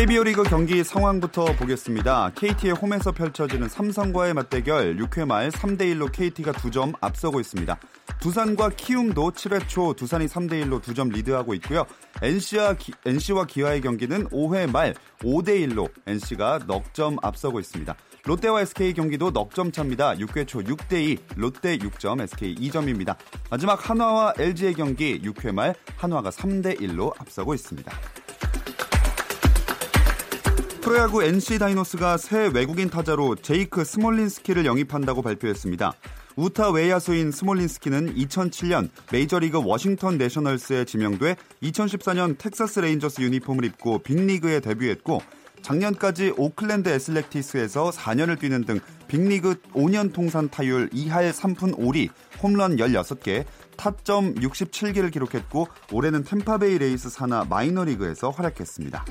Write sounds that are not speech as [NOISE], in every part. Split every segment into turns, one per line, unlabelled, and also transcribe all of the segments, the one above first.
KBO 리그 경기 상황부터 보겠습니다. KT의 홈에서 펼쳐지는 삼성과의 맞대결 6회 말 3대1로 KT가 2점 앞서고 있습니다. 두산과 키움도 7회 초 두산이 3대1로 2점 리드하고 있고요. NC와, 기, NC와 기아의 경기는 5회 말 5대1로 NC가 넉 점 앞서고 있습니다. 롯데와 SK 경기도 넉 점 차입니다. 6회 초 6대2 롯데 6점 SK 2점입니다. 마지막 한화와 LG의 경기 6회 말 한화가 3대1로 앞서고 있습니다. 프로야구 NC 다이노스가 새 외국인 타자로 제이크 스몰린스키를 영입한다고 발표했습니다. 우타 외야수인 스몰린스키는 2007년 메이저리그 워싱턴 내셔널스에 지명돼 2014년 텍사스 레인저스 유니폼을 입고 빅리그에 데뷔했고 작년까지 오클랜드 애슬레틱스에서 4년을 뛰는 등 빅리그 5년 통산 타율 2할 3푼 5리, 홈런 16개, 타점 67개를 기록했고 올해는 탬파베이 레이스 산하 마이너리그에서 활약했습니다.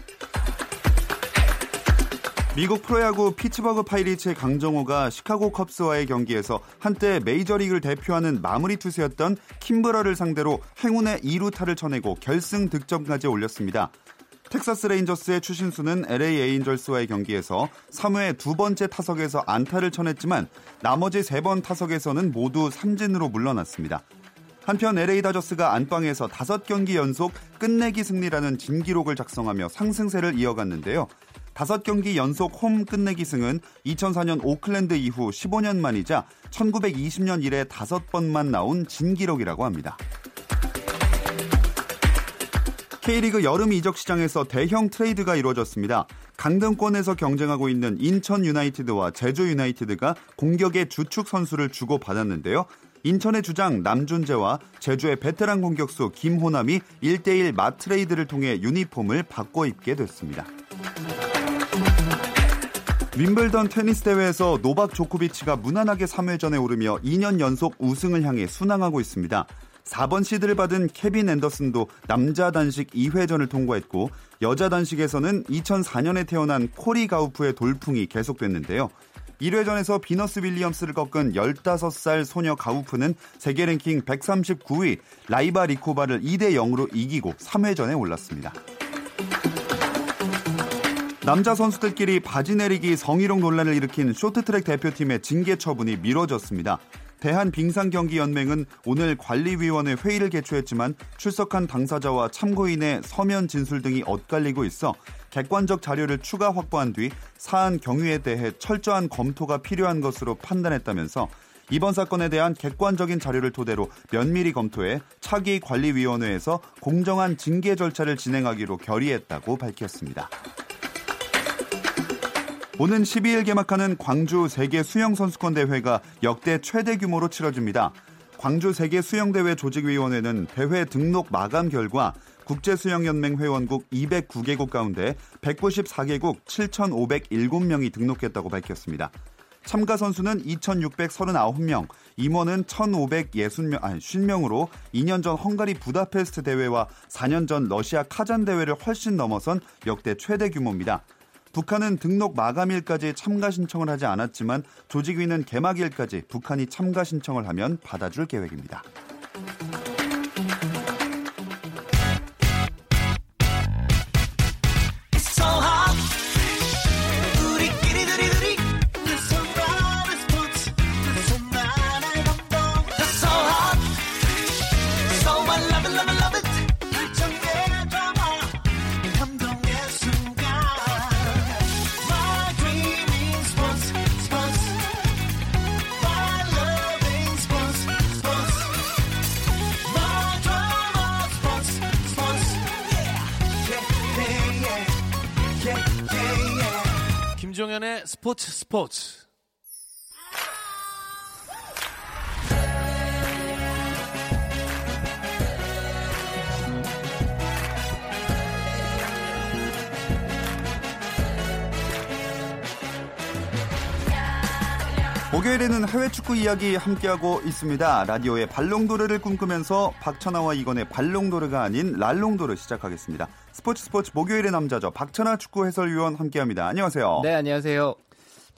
미국 프로야구 피츠버그 파이리츠의 강정호가 시카고 컵스와의 경기에서 한때 메이저리그를 대표하는 마무리 투수였던 킴브럴을 상대로 행운의 2루타를 쳐내고 결승 득점까지 올렸습니다. 텍사스 레인저스의 추신수는 LA 에인절스와의 경기에서 3회 두 번째 타석에서 안타를 쳐냈지만 나머지 세 번 타석에서는 모두 삼진으로 물러났습니다. 한편 LA 다저스가 안방에서 5경기 연속 끝내기 승리라는 진기록을 작성하며 상승세를 이어갔는데요. 다섯 경기 연속 홈 끝내기 승은 2004년 오클랜드 이후 15년 만이자 1920년 이래 다섯 번만 나온 진기록이라고 합니다. K리그 여름 이적 시장에서 대형 트레이드가 이루어졌습니다. 강등권에서 경쟁하고 있는 인천 유나이티드와 제주 유나이티드가 공격의 주축 선수를 주고 받았는데요. 인천의 주장 남준재와 제주의 베테랑 공격수 김호남이 1대1 맞트레이드를 통해 유니폼을 바꿔 입게 됐습니다. 윔블던 테니스 대회에서 노박 조코비치가 무난하게 3회전에 오르며 2년 연속 우승을 향해 순항하고 있습니다. 4번 시드를 받은 케빈 앤더슨도 남자 단식 2회전을 통과했고 여자 단식에서는 2004년에 태어난 코리 가우프의 돌풍이 계속됐는데요. 1회전에서 비너스 윌리엄스를 꺾은 15살 소녀 가우프는 세계 랭킹 139위 라이바리코바를 2대 0으로 이기고 3회전에 올랐습니다. 남자 선수들끼리 바지 내리기 성희롱 논란을 일으킨 쇼트트랙 대표팀의 징계 처분이 미뤄졌습니다. 대한빙상경기연맹은 오늘 관리위원회 회의를 개최했지만 출석한 당사자와 참고인의 서면 진술 등이 엇갈리고 있어 객관적 자료를 추가 확보한 뒤 사안 경위에 대해 철저한 검토가 필요한 것으로 판단했다면서 이번 사건에 대한 객관적인 자료를 토대로 면밀히 검토해 차기 관리위원회에서 공정한 징계 절차를 진행하기로 결의했다고 밝혔습니다. 오는 12일 개막하는 광주 세계 수영 선수권 대회가 역대 최대 규모로 치러집니다. 광주 세계 수영대회 조직위원회는 대회 등록 마감 결과 국제수영연맹 회원국 209개국 가운데 194개국 7,507명이 등록했다고 밝혔습니다. 참가 선수는 2,639명, 임원은 1,560명, 아니 50명으로 2년 전 헝가리 부다페스트 대회와 4년 전 러시아 카잔 대회를 훨씬 넘어선 역대 최대 규모입니다. 북한은 등록 마감일까지 참가 신청을 하지 않았지만 조직위는 개막일까지 북한이 참가 신청을 하면 받아줄 계획입니다.
스포츠 스포츠
목요일에는 해외 축구 이야기 함께하고 있습니다. 라디오의 발롱도르를 꿈꾸면서 박천아와 이건의 발롱도르가 아닌 랄롱도르 시작하겠습니다. 스포츠 스포츠 목요일의 남자죠. 박천아 축구 해설위원 함께합니다. 안녕하세요.
네, 안녕하세요.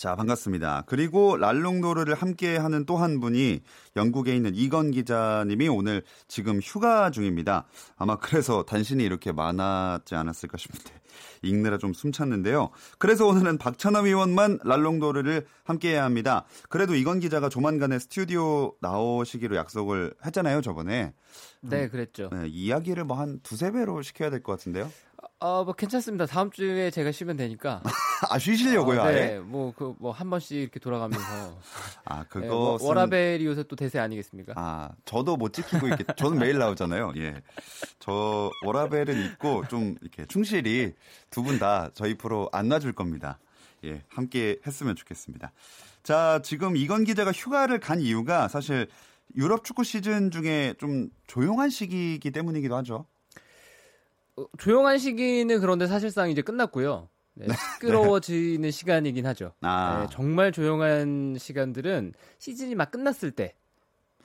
자, 반갑습니다. 그리고 랄롱도르를 함께 하는 또 한 분이 영국에 있는 이건 기자님이 오늘 지금 휴가 중입니다. 아마 그래서 단신이 이렇게 많았지 않았을까 싶은데 [LAUGHS] 읽느라 좀 숨찼는데요. 그래서 오늘은 박찬호 위원만 랄롱도르를 함께 해야 합니다. 그래도 이건 기자가 조만간에 스튜디오 나오시기로 약속을 했잖아요, 저번에.
네, 그랬죠.
네, 이야기를 뭐 한 두세 배로 시켜야 될 것 같은데요.
어, 뭐 괜찮습니다. 다음 주에 제가 쉬면 되니까. [LAUGHS]
아, 쉬시려고요,
어,
아예?
네, 뭐, 그, 뭐, 한 번씩 이렇게 돌아가면서. [LAUGHS]
아, 그거.
네, 워- 워라벨이 요새 또 대세 아니겠습니까?
아, 저도 못 지키고 이렇게 저는 매일 나오잖아요. 예. 저 워라벨은 있고 좀 이렇게 충실히 두 분 다 저희 프로 안 놔줄 겁니다. 예. 함께 했으면 좋겠습니다. 자, 지금 이건 기자가 휴가를 간 이유가 사실 유럽 축구 시즌 중에 좀 조용한 시기이기 때문이기도 하죠.
어, 조용한 시기는 그런데 사실상 이제 끝났고요. [LAUGHS] 네, 시끄러워지는 시간이긴 하죠.
아.
네, 정말 조용한 시간들은 시즌이 막 끝났을 때.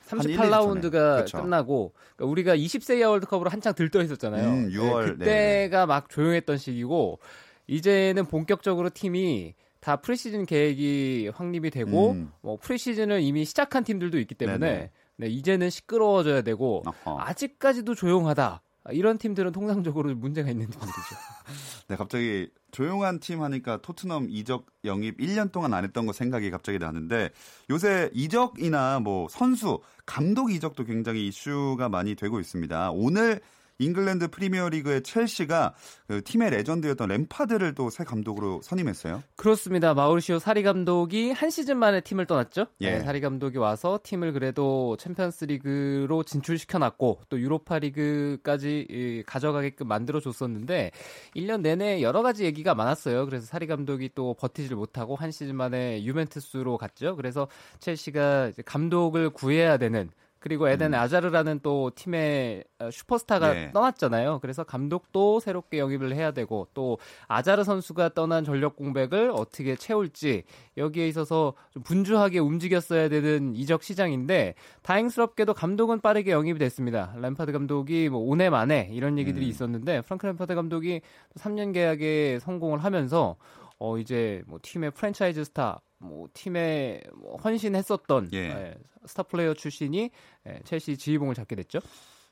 한 일, 일
38라운드가
전에. 그쵸.
끝나고 그러니까 우리가 20세 이하 월드컵으로 한창 들떠 있었잖아요.
음, 6월,
네, 그때가 막 조용했던 시기고 이제는 본격적으로 팀이 다 프리시즌 계획이 확립이 되고
음.
뭐 프리시즌을 이미 시작한 팀들도 있기 때문에.
네,
이제는 시끄러워져야 되고
어허.
아직까지도 조용하다. 이런 팀들은 통상적으로 문제가 있는 팀들이죠. [LAUGHS]
네, 갑자기 조용한 팀 하니까 토트넘 이적 영입 1년 동안 안 했던 거 생각이 갑자기 나는데 요새 이적이나 뭐 선수, 감독 이적도 굉장히 이슈가 많이 되고 있습니다. 오늘 잉글랜드 프리미어리그의 첼시가 그 팀의 레전드였던 램파드를 또 새 감독으로 선임했어요.
그렇습니다. 마우리시오 사리 감독이 한 시즌 만에 팀을 떠났죠.
예.
네, 사리 감독이 와서 팀을 그래도 챔피언스리그로 진출시켜놨고 또 유로파리그까지 이, 가져가게끔 만들어줬었는데 1년 내내 여러 가지 얘기가 많았어요. 그래서 사리 감독이 또 버티질 못하고 한 시즌 만에 유벤투스로 갔죠. 그래서 첼시가 감독을 구해야 되는 그리고 에덴 아자르라는 또 팀의 어, 슈퍼스타가
예.
떠났잖아요. 그래서 감독도 새롭게 영입을 해야 되고 또 아자르 선수가 떠난 전력 공백을 어떻게 채울지 여기에 있어서 좀 분주하게 움직였어야 되는 이적 시장인데 다행스럽게도 감독은 빠르게 영입이 됐습니다. 램파드 감독이 뭐 5년 만에 이런 얘기들이
음.
있었는데 프랑크 램파드 감독이 3년 계약에 성공을 하면서 어 이제 뭐 팀의 프랜차이즈 스타 뭐 팀에 뭐 헌신했었던
예.
예, 스타 플레이어 출신이 예, 첼시 지휘봉을 잡게 됐죠.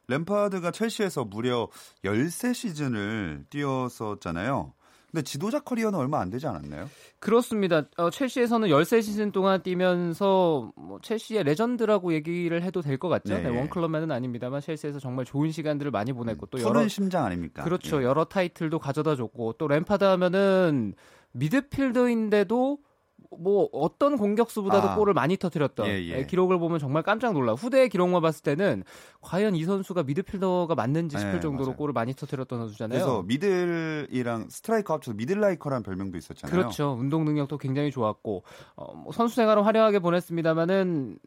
램파드가 첼시에서 무려 13 시즌을 뛰었었잖아요. 근데 지도자 커리어는 얼마 안 되지 않았나요?
그렇습니다. 어, 첼시에서는 13시즌 동안 뛰면서 뭐 첼시의 레전드라고 얘기를 해도 될 것 같죠.
네.
네, one club man은 아닙니다만 첼시에서 정말 좋은 시간들을 많이 보냈고 또
푸른
여러
심장 아닙니까?
그렇죠.
예.
여러 타이틀도 가져다 줬고 또 램파드 하면은 미드필더인데도 뭐 어떤 공격수보다도
아.
골을 많이 터뜨렸던
예, 예.
예, 기록을 보면 정말 깜짝 놀라. 후대의 기록만 봤을 때는 과연 이 선수가 미드필더가 맞는지 싶을
네,
정도로
맞아요.
골을 많이 터뜨렸던 선수잖아요.
그래서 미들이랑 스트라이커 합쳐서 미들라이커라는 별명도 있었잖아요.
그렇죠. 운동 능력도 굉장히 좋았고 어, 뭐 선수 생활을 화려하게 보냈습니다만은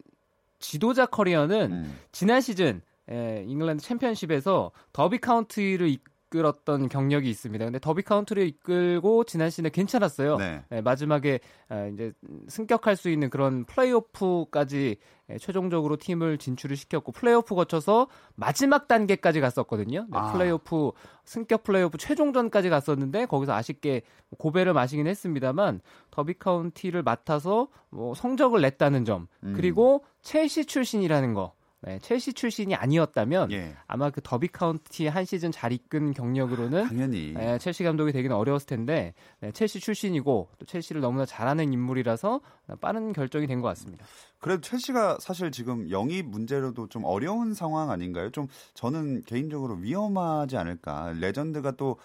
지도자 커리어는
음.
지난 시즌 에, 잉글랜드 챔피언십에서 더비 카운티를 이끌었던 경력이 있습니다. 근데 더비 카운티를 이끌고 지난 시즌에 괜찮았어요.
네.
네, 마지막에 아, 이제 승격할 수 있는 그런 플레이오프까지 예, 최종적으로 팀을 진출을 시켰고 플레이오프 거쳐서 마지막 단계까지 갔었거든요. 네,
아.
플레이오프 승격 플레이오프 최종전까지 갔었는데 거기서 아쉽게 고배를 마시긴 했습니다만 더비 카운티를 맡아서 뭐 성적을 냈다는 점
음.
그리고 첼시 출신이라는 거. 네, 첼시 출신이 아니었다면
예.
아마 그 더비 카운티 한 시즌 잘 이끈 경력으로는
당연히.
예, 첼시 감독이 되기는 어려웠을 텐데 네, 첼시 출신이고 또 첼시를 너무나 잘 아는 인물이라서 빠른 결정이 된 것 같습니다.
그래도 첼시가 사실 지금 영입 문제로도 좀 어려운 상황 아닌가요? 좀 저는 개인적으로 위험하지 않을까. 레전드가 또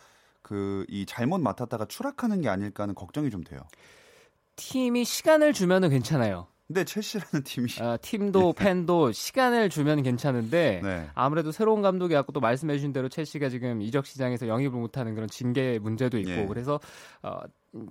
그 이 잘못 맡았다가 추락하는 게 아닐까 하는 걱정이 좀 돼요.
팀이 시간을 주면은 괜찮아요.
근데 첼시라는 팀이
아, 팀도 팬도 시간을 주면 괜찮은데
네.
아무래도 새로운 감독이 왔고 또 말씀해주신 대로 첼시가 지금 이적 시장에서 영입을 못하는 그런 징계 문제도 있고
예.
그래서 어,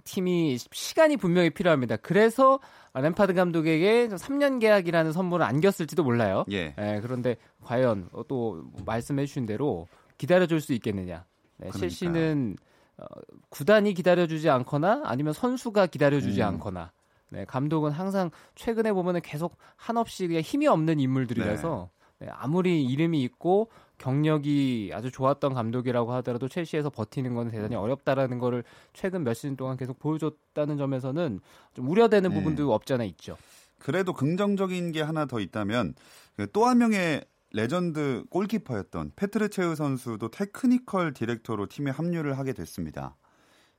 팀이 시간이 분명히 필요합니다. 그래서 램파드 감독에게 3년 계약이라는 선물을 안겼을지도 몰라요.
예.
예, 그런데 과연 어, 또 말씀해주신 대로 기다려줄 수 있겠느냐? 네,
그러니까요.
첼시는 어, 구단이 기다려주지 않거나 아니면 선수가 기다려주지
음.
않거나 네, 감독은 항상 최근에 보면은 계속 한없이 힘이 없는 인물들이라서 네. 네, 아무리 이름이 있고 경력이 아주 좋았던 감독이라고 하더라도 첼시에서 버티는 건 대단히 어렵다라는 거를 최근 몇 시즌 동안 계속 보여줬다는 점에서는 좀 우려되는 네. 부분도 없지 않아 있죠.
그래도 긍정적인 게 하나 더 있다면 그 또한 명의 레전드 골키퍼였던 페트르 체흐 선수도 technical director로 팀에 합류를 하게 됐습니다.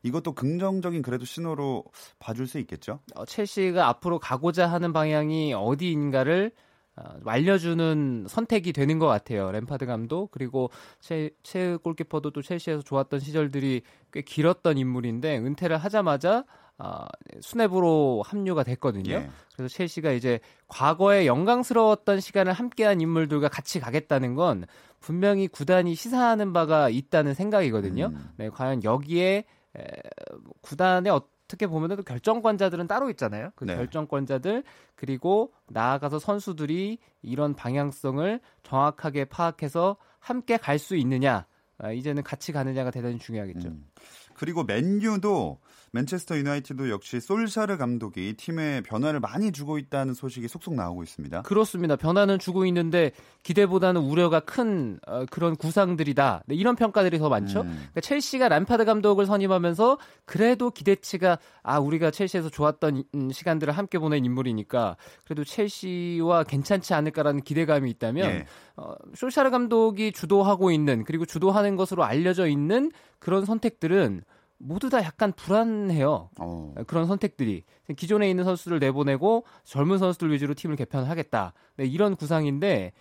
이것도 긍정적인 그래도 신호로 봐줄 수 있겠죠?
어, 첼시가 앞으로 가고자 하는 방향이 어디인가를 어, 알려주는 선택이 되는 것 같아요. 램파드 감독 그리고 체흐, 체흐 골키퍼도 또 첼시에서 좋았던 시절들이 꽤 길었던 인물인데 은퇴를 하자마자 어, 수뇌부로 합류가 됐거든요. 예. 그래서 첼시가 이제 과거에 영광스러웠던 시간을 함께한 인물들과 같이 가겠다는 건 분명히 구단이 시사하는 바가 있다는 생각이거든요. 음. 네, 과연 여기에 에, 구단의 어떻게 보면은 결정권자들은 따로 있잖아요. 그 네. 결정권자들 그리고 나아가서 선수들이 이런 방향성을 정확하게 파악해서 함께 갈 수 있느냐. 아, 이제는 같이 가느냐가 대단히 중요하겠죠. 음.
그리고 맨유도 맨체스터 유나이티드 역시 솔샤르 감독이 팀에 변화를 많이 주고 있다는 소식이 속속 나오고 있습니다.
그렇습니다. 변화는 주고 있는데 기대보다는 우려가 큰 어, 그런 구상들이다. 네, 이런 평가들이 더 많죠. 음. 그러니까 첼시가 람파드 감독을 선임하면서 그래도 기대치가 아 우리가 첼시에서 좋았던 음, 시간들을 함께 보낸 인물이니까 그래도 첼시와 괜찮지 않을까라는 기대감이 있다면 예. 어, 솔샤르 감독이 주도하고 있는 그리고 주도하는 것으로 알려져 있는 그런 선택들은 모두 다 약간 불안해요. 어. 그런 선택들이 기존에 있는 선수를 내보내고 젊은 선수들 위주로 팀을 개편하겠다. 네, 이런 구상인데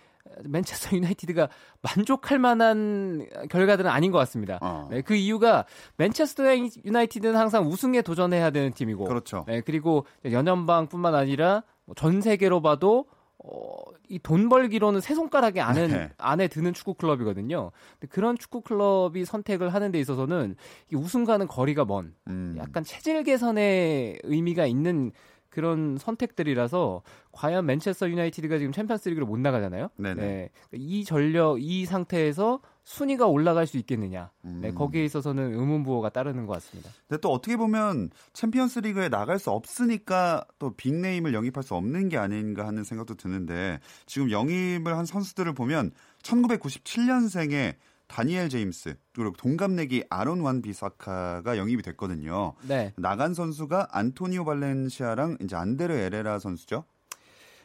맨체스터 유나이티드가 만족할 만한 결과들은 아닌 것 같습니다. 어. 네, 그 이유가 맨체스터 유나이티드는 항상 우승에 도전해야 되는 팀이고,
그렇죠.
네, 그리고 연연방뿐만 아니라 뭐전 세계로 봐도 어, 이 돈 벌기로는 세 손가락에 안에, 네. 안에 드는 축구 클럽이거든요. 근데 그런 축구 클럽이 선택을 하는 데 있어서는 이 우승과는 거리가 먼 음. 약간 체질 개선의 의미가 있는 그런 선택들이라서 과연 맨체스터 유나이티드가 지금 챔피언스리그를 못 나가잖아요. 네네. 네. 이 전력 이 상태에서 순위가 올라갈 수 있겠느냐. 네, 음. 네, 거기에 있어서는 의문부호가 따르는 것 같습니다.
근데 또 어떻게 보면 챔피언스 리그에 나갈 수 없으니까 또 big name을 영입할 수 없는 게 아닌가 하는 생각도 드는데 지금 영입을 한 선수들을 보면 1997년생에 다니엘 제임스 그리고 동갑내기 아론 완 비사카가 영입이 됐거든요. 네. 나간 선수가 안토니오 발렌시아랑 이제 안데르 에레라 선수죠.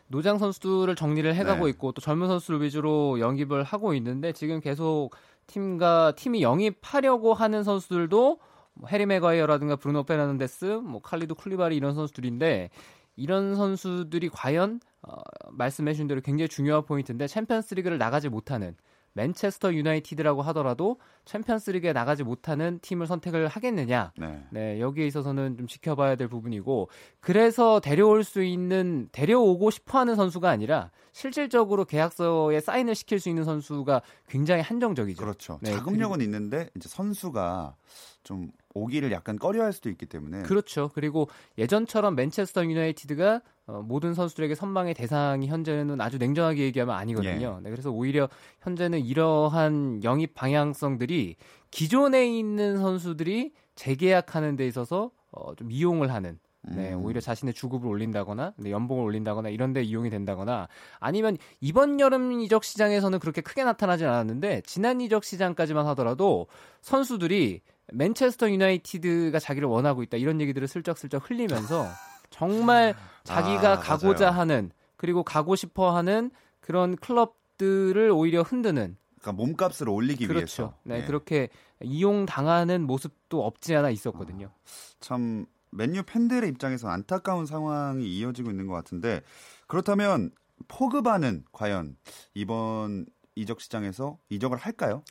노장 선수들을 정리를 해가고 네. 있고 또 젊은 선수를 위주로 영입을 하고 있는데 지금 계속 팀과 팀이 영입하려고 하는 선수들도 뭐 해리 메가이어라든가 브루노 페르난데스, 뭐 칼리도 쿨리바리 이런 선수들인데 이런 선수들이 과연 어, 말씀해주신 대로 굉장히 중요한 포인트인데 챔피언스리그를 나가지 못하는 맨체스터 유나이티드라고 하더라도 챔피언스리그에 나가지 못하는 팀을 선택을 하겠느냐. 네. 네. 여기에 있어서는 좀 지켜봐야 될 부분이고 그래서 데려올 수 있는 데려오고 싶어하는 선수가 아니라 실질적으로 계약서에 사인을 시킬 수 있는 선수가 굉장히 한정적이죠.
그렇죠. 네. 자금력은 있는데 이제 선수가 좀 오기를 약간 꺼려할 수도 있기 때문에
그렇죠. 그리고 예전처럼 맨체스터 유나이티드가 어, 모든 선수들에게 선망의 대상이 현재는 아주 냉정하게 얘기하면 아니거든요. 예. 네, 그래서 오히려 현재는 이러한 영입 방향성들이 기존에 있는 선수들이 재계약하는 데 있어서 어, 좀 이용을 하는 네, 음. 오히려 자신의 주급을 올린다거나 네, 연봉을 올린다거나 이런 데 이용이 된다거나 아니면 이번 여름 이적 시장에서는 그렇게 크게 나타나지 않았는데 지난 이적 시장까지만 하더라도 선수들이 맨체스터 유나이티드가 자기를 원하고 있다 이런 얘기들을 슬쩍슬쩍 흘리면서 [LAUGHS] 정말 자기가 아, 가고자 맞아요. 하는 그리고 가고 싶어 하는 그런 클럽들을 오히려 흔드는
그러니까 몸값을 올리기
그렇죠.
위해서
네, 네, 그렇게 이용 당하는 모습도 없지 않아 있었거든요. 아,
참 맨유 팬들의 입장에서 안타까운 상황이 이어지고 있는 것 같은데 그렇다면 포그바는 과연 이번 이적 시장에서 이적을 할까요?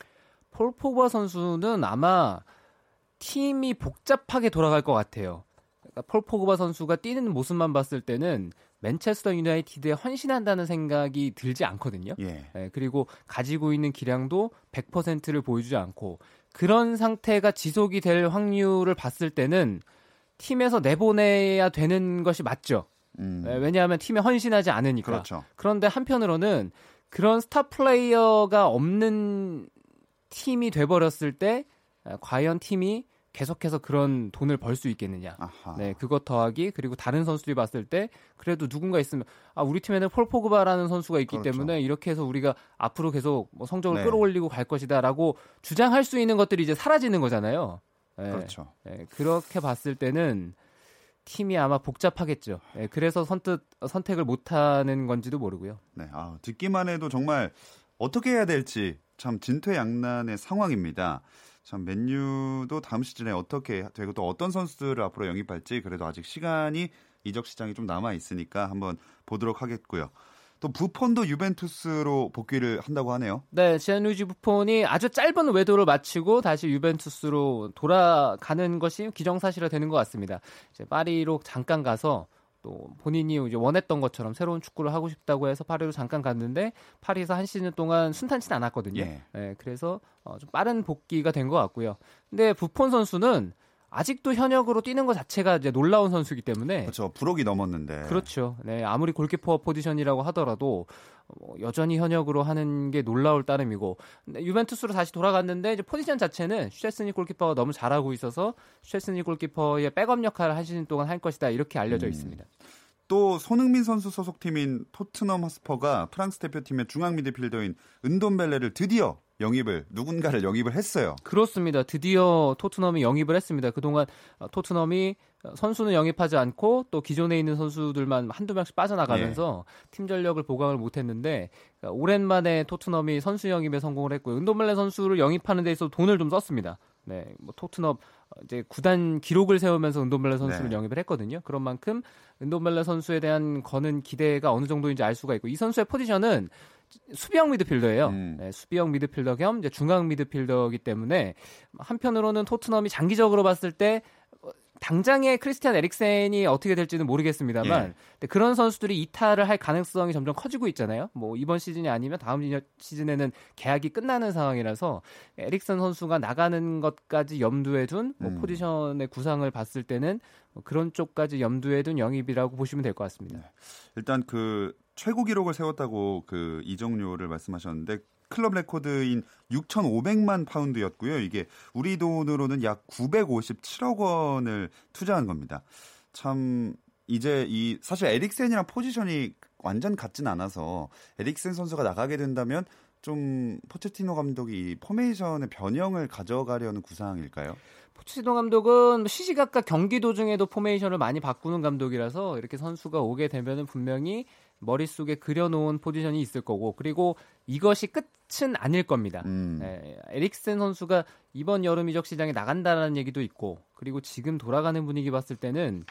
폴 포그바 선수는 아마 팀이 복잡하게 돌아갈 것 같아요. 그러니까 폴 포그바 선수가 뛰는 모습만 봤을 때는 맨체스터 유나이티드에 헌신한다는 생각이 들지 않거든요. 예. 네, 그리고 가지고 있는 기량도 100%를 보여주지 않고 그런 상태가 지속이 될 확률을 봤을 때는 팀에서 내보내야 되는 것이 맞죠. 음. 네, 왜냐하면 팀에 헌신하지 않으니까. 그렇죠. 그런데 한편으로는 그런 스타 플레이어가 없는 팀이 돼버렸을 때 과연 팀이 계속해서 그런 돈을 벌 수 있겠느냐.
아하.
네, 그것 더하기 그리고 다른 선수들이 봤을 때 그래도 누군가 있으면 아 우리 팀에는 폴 포그바라는 선수가 있기
그렇죠.
때문에 이렇게 해서 우리가 앞으로 계속 뭐 성적을
네.
끌어올리고 갈 것이다라고 주장할 수 있는 것들이 이제 사라지는 거잖아요. 네,
그렇죠.
네, 그렇게 봤을 때는 팀이 아마 복잡하겠죠. 네, 그래서 선뜻 선택을 못하는 건지도 모르고요.
네, 아, 듣기만 해도 정말 어떻게 해야 될지 참 진퇴양난의 상황입니다. 참 맨유도 다음 시즌에 어떻게 되고 또 어떤 선수들을 앞으로 영입할지 그래도 아직 시간이 이적 시장이 좀 남아 있으니까 한번 보도록 하겠고요. 또 부폰도 유벤투스로 복귀를 한다고 하네요.
네, 지안루이지 부폰이 아주 짧은 외도를 마치고 다시 유벤투스로 돌아가는 것이 기정사실화 되는 것 같습니다. 이제 파리로 잠깐 가서 또 본인이 이제 원했던 것처럼 새로운 축구를 하고 싶다고 해서 파리로 잠깐 갔는데 파리에서 한 시즌 동안 순탄치는 않았거든요.
예.
네, 그래서 어, 좀 빠른 복귀가 된 것 같고요. 근데 부폰 선수는 아직도 현역으로 뛰는 것 자체가 이제 놀라운 선수이기 때문에
그렇죠. 불억이 넘었는데.
그렇죠. 네, 아무리 골키퍼 포지션이라고 하더라도 어, 여전히 현역으로 하는 게 놀라울 따름이고 유벤투스로 다시 돌아갔는데 이제 포지션 자체는 슈체스니 골키퍼가 너무 잘하고 있어서 슈체스니 골키퍼의 백업 역할을 한 시즌 동안 할 것이다 이렇게 알려져
음.
있습니다.
또 손흥민 선수 소속팀인 토트넘 하스퍼가 프랑스 대표팀의 중앙 미드필더인 은돈벨레를 드디어 영입을 누군가를 영입을 했어요.
그렇습니다. 드디어 토트넘이 영입을 했습니다. 그동안 어, 토트넘이 어, 선수는 영입하지 않고 또 기존에 있는 선수들만 한두 명씩 빠져나가면서 팀 전력을 보강을 못했는데 어, 오랜만에 토트넘이 선수 영입에 성공을 했고 은도멜레 선수를 영입하는 데 있어서 돈을 좀 썼습니다. 네, 뭐 토트넘 어, 이제 구단 기록을 세우면서 은도멜레 선수를
네.
영입을 했거든요. 그런 만큼 은도멜레 선수에 대한 거는 기대가 어느 정도인지 알 수가 있고 이 선수의 포지션은 수비형 미드필더예요.
음.
네, 수비형 미드필더 겸 이제 중앙 미드필더이기 때문에 한편으로는 토트넘이 장기적으로 봤을 때 어, 당장의 크리스티안 에릭센이 어떻게 될지는 모르겠습니다만
예.
그런 선수들이 이탈을 할 가능성이 점점 커지고 있잖아요. 뭐 이번 시즌이 아니면 다음 시즌에는 계약이 끝나는 상황이라서 에릭슨 선수가 나가는 것까지 염두에 둔뭐
음.
포지션의 구상을 봤을 때는 뭐 그런 쪽까지 염두에 둔 영입이라고 보시면 될 것 같습니다.
일단 그 최고 기록을 세웠다고 그 이적료를 말씀하셨는데 클럽 레코드인 6,500만 파운드였고요. 이게 우리 돈으로는 약 957억 원을 투자한 겁니다. 참 이제 이 사실 에릭센이랑 포지션이 완전 같진 않아서 에릭센 선수가 나가게 된다면 좀 포체티노 감독이 이 포메이션의 변형을 가져가려는 구상일까요?
포체티노 감독은 시시각각 경기 도중에도 포메이션을 많이 바꾸는 감독이라서 이렇게 선수가 오게 되면은 분명히 머릿속에 그려놓은 포지션이 있을 거고 그리고 이것이 끝은 아닐 겁니다.
음.
네, 에릭센 선수가 이번 여름 이적 시장에 나간다라는 얘기도 있고 그리고 지금 돌아가는 분위기 봤을 때는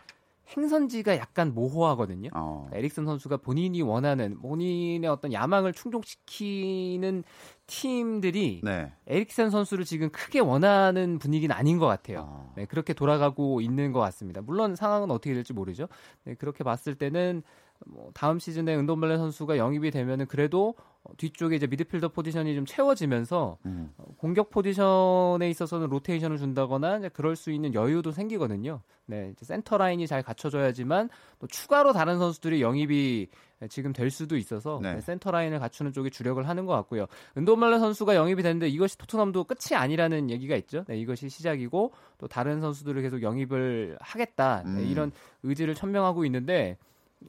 행선지가 약간 모호하거든요.
어.
에릭슨 선수가 본인이 원하는 본인의 어떤 야망을 충족시키는 팀들이
네.
에릭센 선수를 지금 크게 원하는 분위기는 아닌 것 같아요.
어.
네, 그렇게 돌아가고 있는 것 같습니다. 물론 상황은 어떻게 될지 모르죠. 네, 그렇게 봤을 때는 뭐 다음 시즌에 은돈벨레 선수가 영입이 되면은 그래도 어, 뒤쪽에 이제 미드필더 포지션이 좀 채워지면서
음.
어, 공격 포지션에 있어서는 로테이션을 준다거나 이제 그럴 수 있는 여유도 생기거든요. 네, 이제 센터 라인이 잘 갖춰져야지만 또 추가로 다른 선수들이 영입이 지금 될 수도 있어서
네.
네, 센터 라인을 갖추는 쪽에 주력을 하는 것 같고요. 은돔벨레 선수가 영입이 됐는데 이것이 토트넘도 끝이 아니라는 얘기가 있죠. 네, 이것이 시작이고 또 다른 선수들을 계속 영입을 하겠다 네,
음.
이런 의지를 천명하고 있는데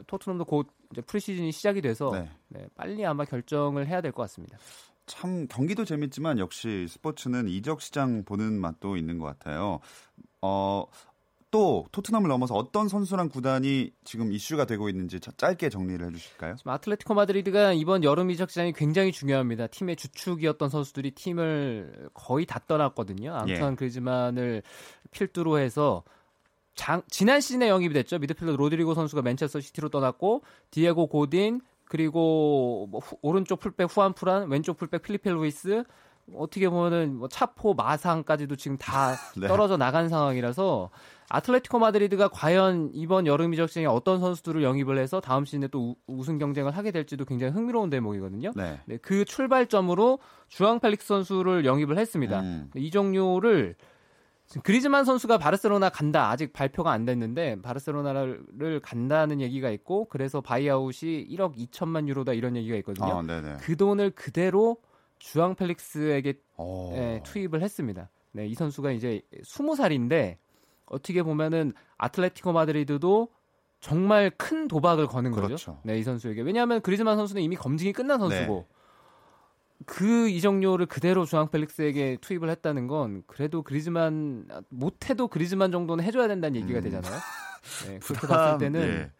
토트넘도 곧 이제 preseason이 시작이 돼서
네.
네, 빨리 아마 결정을 해야 될 것 같습니다.
참 경기도 재밌지만 역시 스포츠는 이적 시장 보는 맛도 있는 것 같아요. 어, 또 토트넘을 넘어서 어떤 선수랑 구단이 지금 이슈가 되고 있는지 자- 짧게 정리를 해주실까요?
아틀레티코 마드리드가 이번 여름 이적 시장이 굉장히 중요합니다. 팀의 주축이었던 선수들이 팀을 거의 다 떠났거든요. 앙투안
예.
그리즈만을 필두로 해서 장- 지난 시즌에 영입이 됐죠. 미드필더 로드리고 선수가 맨체스터 시티로 떠났고 디에고 고딘 그리고 뭐 후- 오른쪽 풀백 후안프란, 왼쪽 풀백 필리페 루이스 어떻게 보면은 뭐 차포 마상까지도 지금 다 [LAUGHS]
네.
떨어져 나간 상황이라서 아틀레티코 마드리드가 과연 이번 여름 이적 시장에 어떤 선수들을 영입을 해서 다음 시즌에 또 우- 우승 경쟁을 하게 될지도 굉장히 흥미로운 대목이거든요.
네.
네, 그 출발점으로 주앙 펠릭스 선수를 영입을 했습니다.
음.
이적료를 그리즈만 선수가 바르셀로나 간다. 아직 발표가 안 됐는데 바르셀로나를 간다는 얘기가 있고 그래서 바이아웃이 1억 2천만 유로다 이런 얘기가 있거든요.
아, 네네.
그 돈을 그대로 주앙 펠릭스에게
어.
예, 투입을 했습니다. 네, 이 선수가 이제 20살인데 어떻게 보면은 아틀레티코 마드리드도 정말 큰 도박을 거는 거죠.
그렇죠.
네, 이 선수에게. 왜냐하면 그리즈만 선수는 이미 검증이 끝난 선수고
네.
그 이정료를 그대로 주앙 펠릭스에게 투입을 했다는 건 그래도 그리즈만 못해도 그리즈만 정도는 해줘야 된다는 얘기가
음.
되잖아요. 네, [LAUGHS] 그렇게 봤을 때는
예.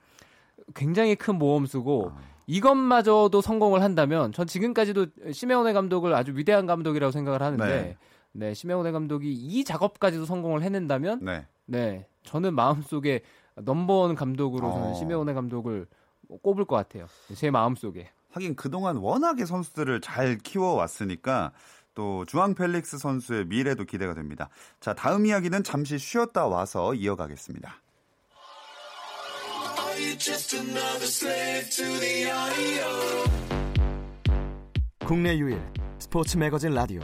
굉장히 큰 모험수고
아.
이것마저도 성공을 한다면 전 지금까지도 시메오네 감독을 아주 위대한 감독이라고 생각을 하는데
네.
네, 시메오네 감독이 이 작업까지도 성공을 해낸다면
네.
네, 저는 마음속에 넘버원 감독으로 저는
어.
시메오네 감독을 꼽을 것 같아요. 제 마음속에.
하긴 그동안 워낙에 선수들을 잘 키워왔으니까 또 주앙 펠릭스 선수의 미래도 기대가 됩니다. 자, 다음 이야기는 잠시 쉬었다 와서 이어가겠습니다.
국내 유일 스포츠 매거진 라디오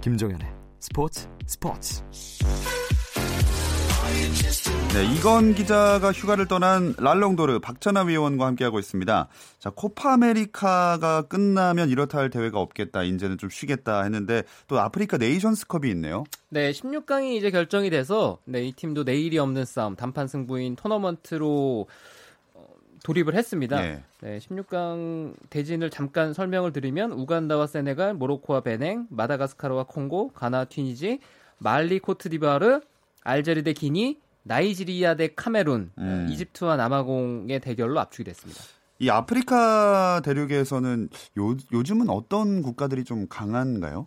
김종현의 스포츠 스포츠
네, 이건 기자가 휴가를 떠난 랄롱도르 박찬하 위원과 함께하고 있습니다. 자, 코파 아메리카가 끝나면 이렇다 할 대회가 없겠다. 이제는 좀 쉬겠다 했는데 또 아프리카 네이션스컵이 있네요.
네, 16강이 이제 결정이 돼서 네, 이 팀도 내일이 없는 싸움 단판 승부인 토너먼트로 어, 돌입을 했습니다.
네.
네, 16강 대진을 잠깐 설명을 드리면 우간다와 세네갈, 모로코와 베냉, 마다가스카르와 콩고, 가나, 튀니지, 말리, 코트디바르, 알제리 대 기니, 나이지리아 대 카메룬,
음.
이집트와 남아공의 대결로 압축이 됐습니다.
이 아프리카 대륙에서는 요, 요즘은 어떤 국가들이 좀 강한가요?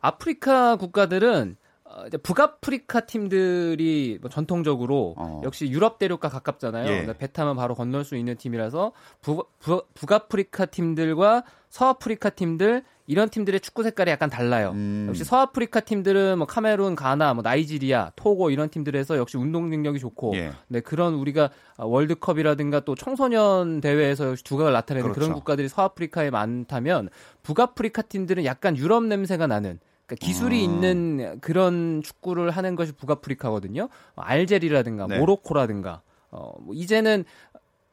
아프리카 국가들은 어, 북아프리카 팀들이 뭐 전통적으로
어.
역시 유럽 대륙과 가깝잖아요.
예.
그러니까 배 타면 바로 건널 수 있는 팀이라서 북, 북, 북아프리카 팀들과 서아프리카 팀들 이런 팀들의 축구 색깔이 약간 달라요.
음.
역시 서아프리카 팀들은 뭐 카메룬, 가나, 뭐 나이지리아, 토고 이런 팀들에서 역시 운동 능력이 좋고
예.
네, 그런 우리가 월드컵이라든가 또 청소년 대회에서 역시 두각을 나타내는 그
그렇죠.
런 국가들이 서아프리카에 많다면 북아프리카 팀들은 약간 유럽 냄새가 나는 그러니까 기술이
아.
있는 그런 축구를 하는 것이 북아프리카거든요. 어, 알제리라든가
네.
모로코라든가 어, 뭐 이제는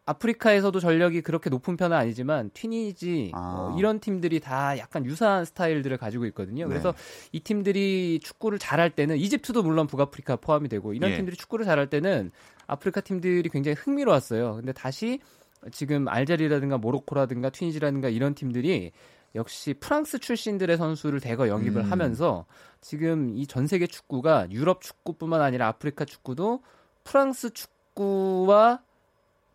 아프리카에서도 전력이 그렇게 높은 편은 아니지만 튀니지
아.
어, 이런 팀들이 다 약간 유사한 스타일들을 가지고 있거든요. 그래서
네.
이 팀들이 축구를 잘할 때는 이집트도 물론 북아프리카 포함이 되고 이런
예.
팀들이 축구를 잘할 때는 아프리카 팀들이 굉장히 흥미로웠어요. 근데 다시 지금 알제리라든가 모로코라든가 튀니지라든가 이런 팀들이 역시 프랑스 출신들의 선수를 대거 영입을
음.
하면서 지금 이 전 세계 축구가 유럽 축구뿐만 아니라 아프리카 축구도 프랑스 축구와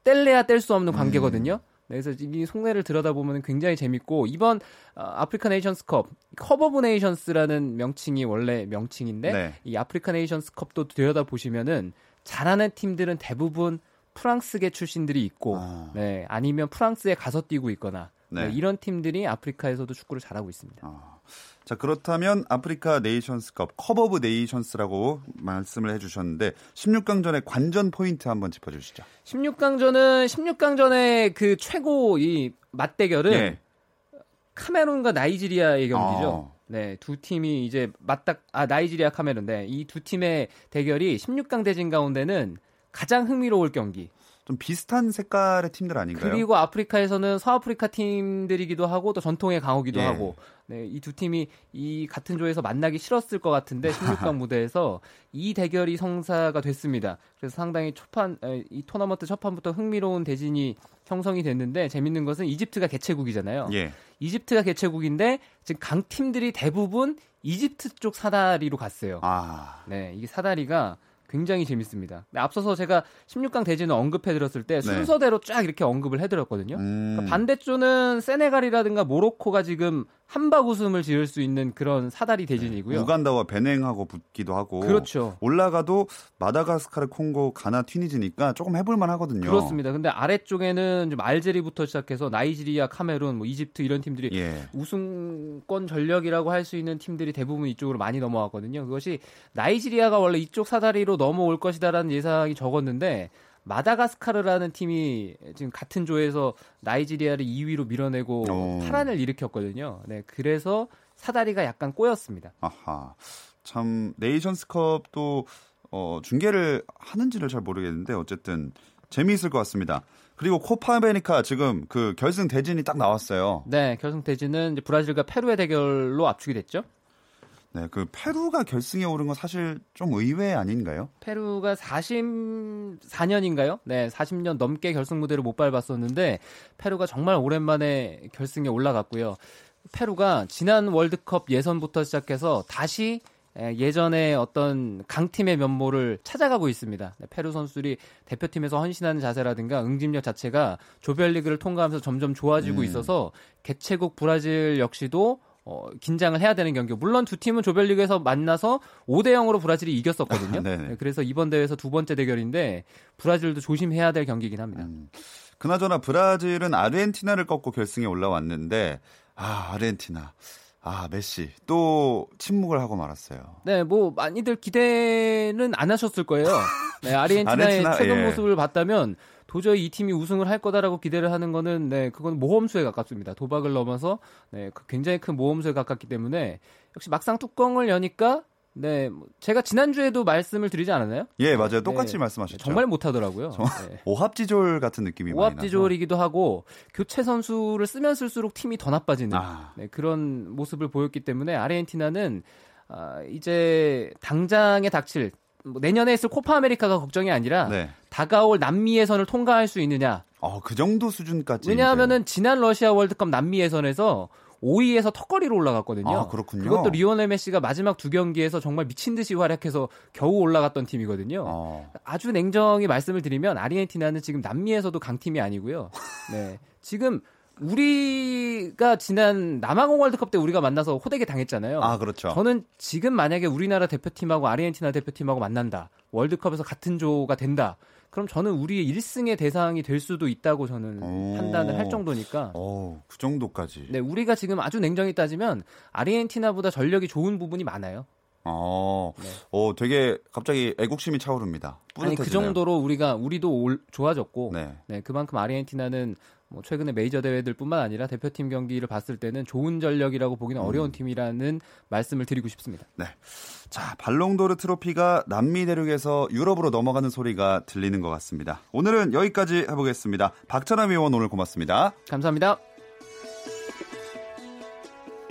뗄래야 뗄 수 없는 관계거든요. 네, 그래서 이 속내를 들여다보면 굉장히 재밌고 이번 어, 아프리카 네이션스컵 Cup of Nations라는 명칭이 원래 명칭인데
네.
이 아프리카 네이션스 컵도 들여다 보시면은 잘하는 팀들은 대부분 프랑스계 출신들이 있고
아.
네, 아니면 프랑스에 가서 뛰고 있거나
네.
네, 이런 팀들이 아프리카에서도 축구를 잘하고 있습니다.
아. 자, 그렇다면 아프리카 네이션스컵 Cup of Nations라고 말씀을 해 주셨는데 16강전의 관전 포인트 한번 짚어 주시죠.
16강전은 16강전의 그 최고 이 맞대결은
예.
카메룬과 나이지리아의 경기죠.
어.
네, 두 팀이 이제 맞닥 아 나이지리아 카메룬데 이 두 팀의 대결이 16강 대진 가운데는 가장 흥미로울 경기.
좀 비슷한 색깔의 팀들 아닌가요?
그리고 아프리카에서는 서아프리카 팀들이기도 하고 또 전통의 강호기도
예.
하고 네, 이 두 팀이 이 같은 조에서 만나기 싫었을 것 같은데 [LAUGHS] 16강 무대에서 이 대결이 성사가 됐습니다. 그래서 상당히 초판 에, 이 토너먼트 첫판부터 흥미로운 대진이 형성이 됐는데 재밌는 것은 이집트가 개최국이잖아요.
예.
이집트가 개최국인데 지금 강 팀들이 대부분 이집트 쪽 사다리로 갔어요.
아.
네, 이게 사다리가 굉장히 재밌습니다. 근데 앞서서 제가 16강 대진을 언급해 드렸을 때
네.
순서대로 쫙 이렇게 언급을 해 드렸거든요.
음.
그러니까 반대쪽은 세네갈이라든가 모로코가 지금 한박 웃음을 지을 수 있는 그런 사다리 대진이고요.
우간다와 베냉하고 붙기도 하고
그렇죠.
올라가도 마다가스카르, 콩고, 가나, 튀니지니까 조금 해볼만 하거든요.
그렇습니다. 근데 아래쪽에는 좀 알제리부터 시작해서 나이지리아, 카메룬, 뭐 이집트 이런 팀들이
예.
우승권 전력이라고 할 수 있는 팀들이 대부분 이쪽으로 많이 넘어왔거든요. 그것이 나이지리아가 원래 이쪽 사다리로 넘어올 것이다라는 예상이 적었는데 마다가스카르라는 팀이 지금 같은 조에서 나이지리아를 2위로 밀어내고
오.
파란을 일으켰거든요. 네, 그래서 사다리가 약간 꼬였습니다.
아하. 참 네이션스컵도 어, 중계를 하는지를 잘 모르겠는데 어쨌든 재미있을 것 같습니다. 그리고 코파 아메리카 지금 그 결승 대진이 딱 나왔어요.
네, 결승 대진은 이제 브라질과 페루의 대결로 압축이 됐죠.
네, 그 페루가 결승에 오른 건 사실 좀 의외 아닌가요?
페루가 44년인가요? 네, 40년 넘게 결승 무대를 못 밟았었는데 페루가 정말 오랜만에 결승에 올라갔고요. 페루가 지난 월드컵 예선부터 시작해서 다시 예전에 어떤 강팀의 면모를 찾아가고 있습니다. 네, 페루 선수들이 대표팀에서 헌신하는 자세라든가 응집력 자체가 조별리그를 통과하면서 점점 좋아지고 음. 있어서 개최국 브라질 역시도 어, 긴장을 해야 되는 경기. 물론 두 팀은 조별리그에서 만나서 5대 0으로 브라질이 이겼었거든요. 네, 그래서 이번 대회에서 두 번째 대결인데 브라질도 조심해야 될 경기이긴 합니다. 음.
그나저나 브라질은 아르헨티나를 꺾고 결승에 올라왔는데 아, 아르헨티나. 아, 메시. 또 침묵을 하고 말았어요.
네, 뭐 많이들 기대는 안 하셨을 거예요. 네, [LAUGHS] 아르헨티나의 아르헨티나, 최근 예. 모습을 봤다면 도저히 이 팀이 우승을 할 거다라고 기대를 하는 거는 네, 그건 모험수에 가깝습니다. 도박을 넘어서 네, 그 굉장히 큰 모험수에 가깝기 때문에 역시 막상 뚜껑을 여니까 네, 뭐 제가 지난주에도 말씀을 드리지 않았나요?
예, 맞아요. 똑같이 네, 말씀하셨죠.
정말 못하더라고요.
네. [LAUGHS] 오합지졸 같은 느낌이
오합지졸이기도 하고 교체 선수를 쓰면 쓸수록 팀이 더 나빠지는 아. 네, 그런 모습을 보였기 때문에 아르헨티나는 아, 이제 당장에 닥칠 뭐 내년에 있을 코파 아메리카가 걱정이 아니라 네. 다가올 남미 예선을 통과할 수 있느냐.
어, 그 정도 수준까지.
왜냐하면은 지난 러시아 월드컵 남미 예선에서 5위에서 턱걸이로 올라갔거든요.
아, 그렇군요.
그것도 리오넬 메시가 마지막 두 경기에서 정말 미친 듯이 활약해서 겨우 올라갔던 팀이거든요. 어. 아주 냉정히 말씀을 드리면 아르헨티나는 지금 남미에서도 강팀이 아니고요. 네. 지금 우리가 지난 남아공 월드컵 때 우리가 만나서 호되게 당했잖아요.
아, 그렇죠.
저는 지금 만약에 우리나라 대표팀하고 아르헨티나 대표팀하고 만난다. 월드컵에서 같은 조가 된다. 그럼 저는 우리의 1승의 대상이 될 수도 있다고 저는 오. 판단을 할 정도니까.
오, 그 정도까지.
네, 우리가 지금 아주 냉정히 따지면 아르헨티나보다 전력이 좋은 부분이 많아요.
어, 네. 어, 되게 갑자기 애국심이 차오릅니다.
뿌듯해지네요. 아니 그 정도로 우리가 우리도 올, 좋아졌고, 네. 네, 그만큼 아르헨티나는 뭐 최근에 메이저 대회들뿐만 아니라 대표팀 경기를 봤을 때는 좋은 전력이라고 보기는 음. 어려운 팀이라는 말씀을 드리고 싶습니다.
네. 자, 발롱도르 트로피가 남미 대륙에서 유럽으로 넘어가는 소리가 들리는 것 같습니다. 오늘은 여기까지 해보겠습니다. 박찬남 의원 오늘 고맙습니다.
감사합니다.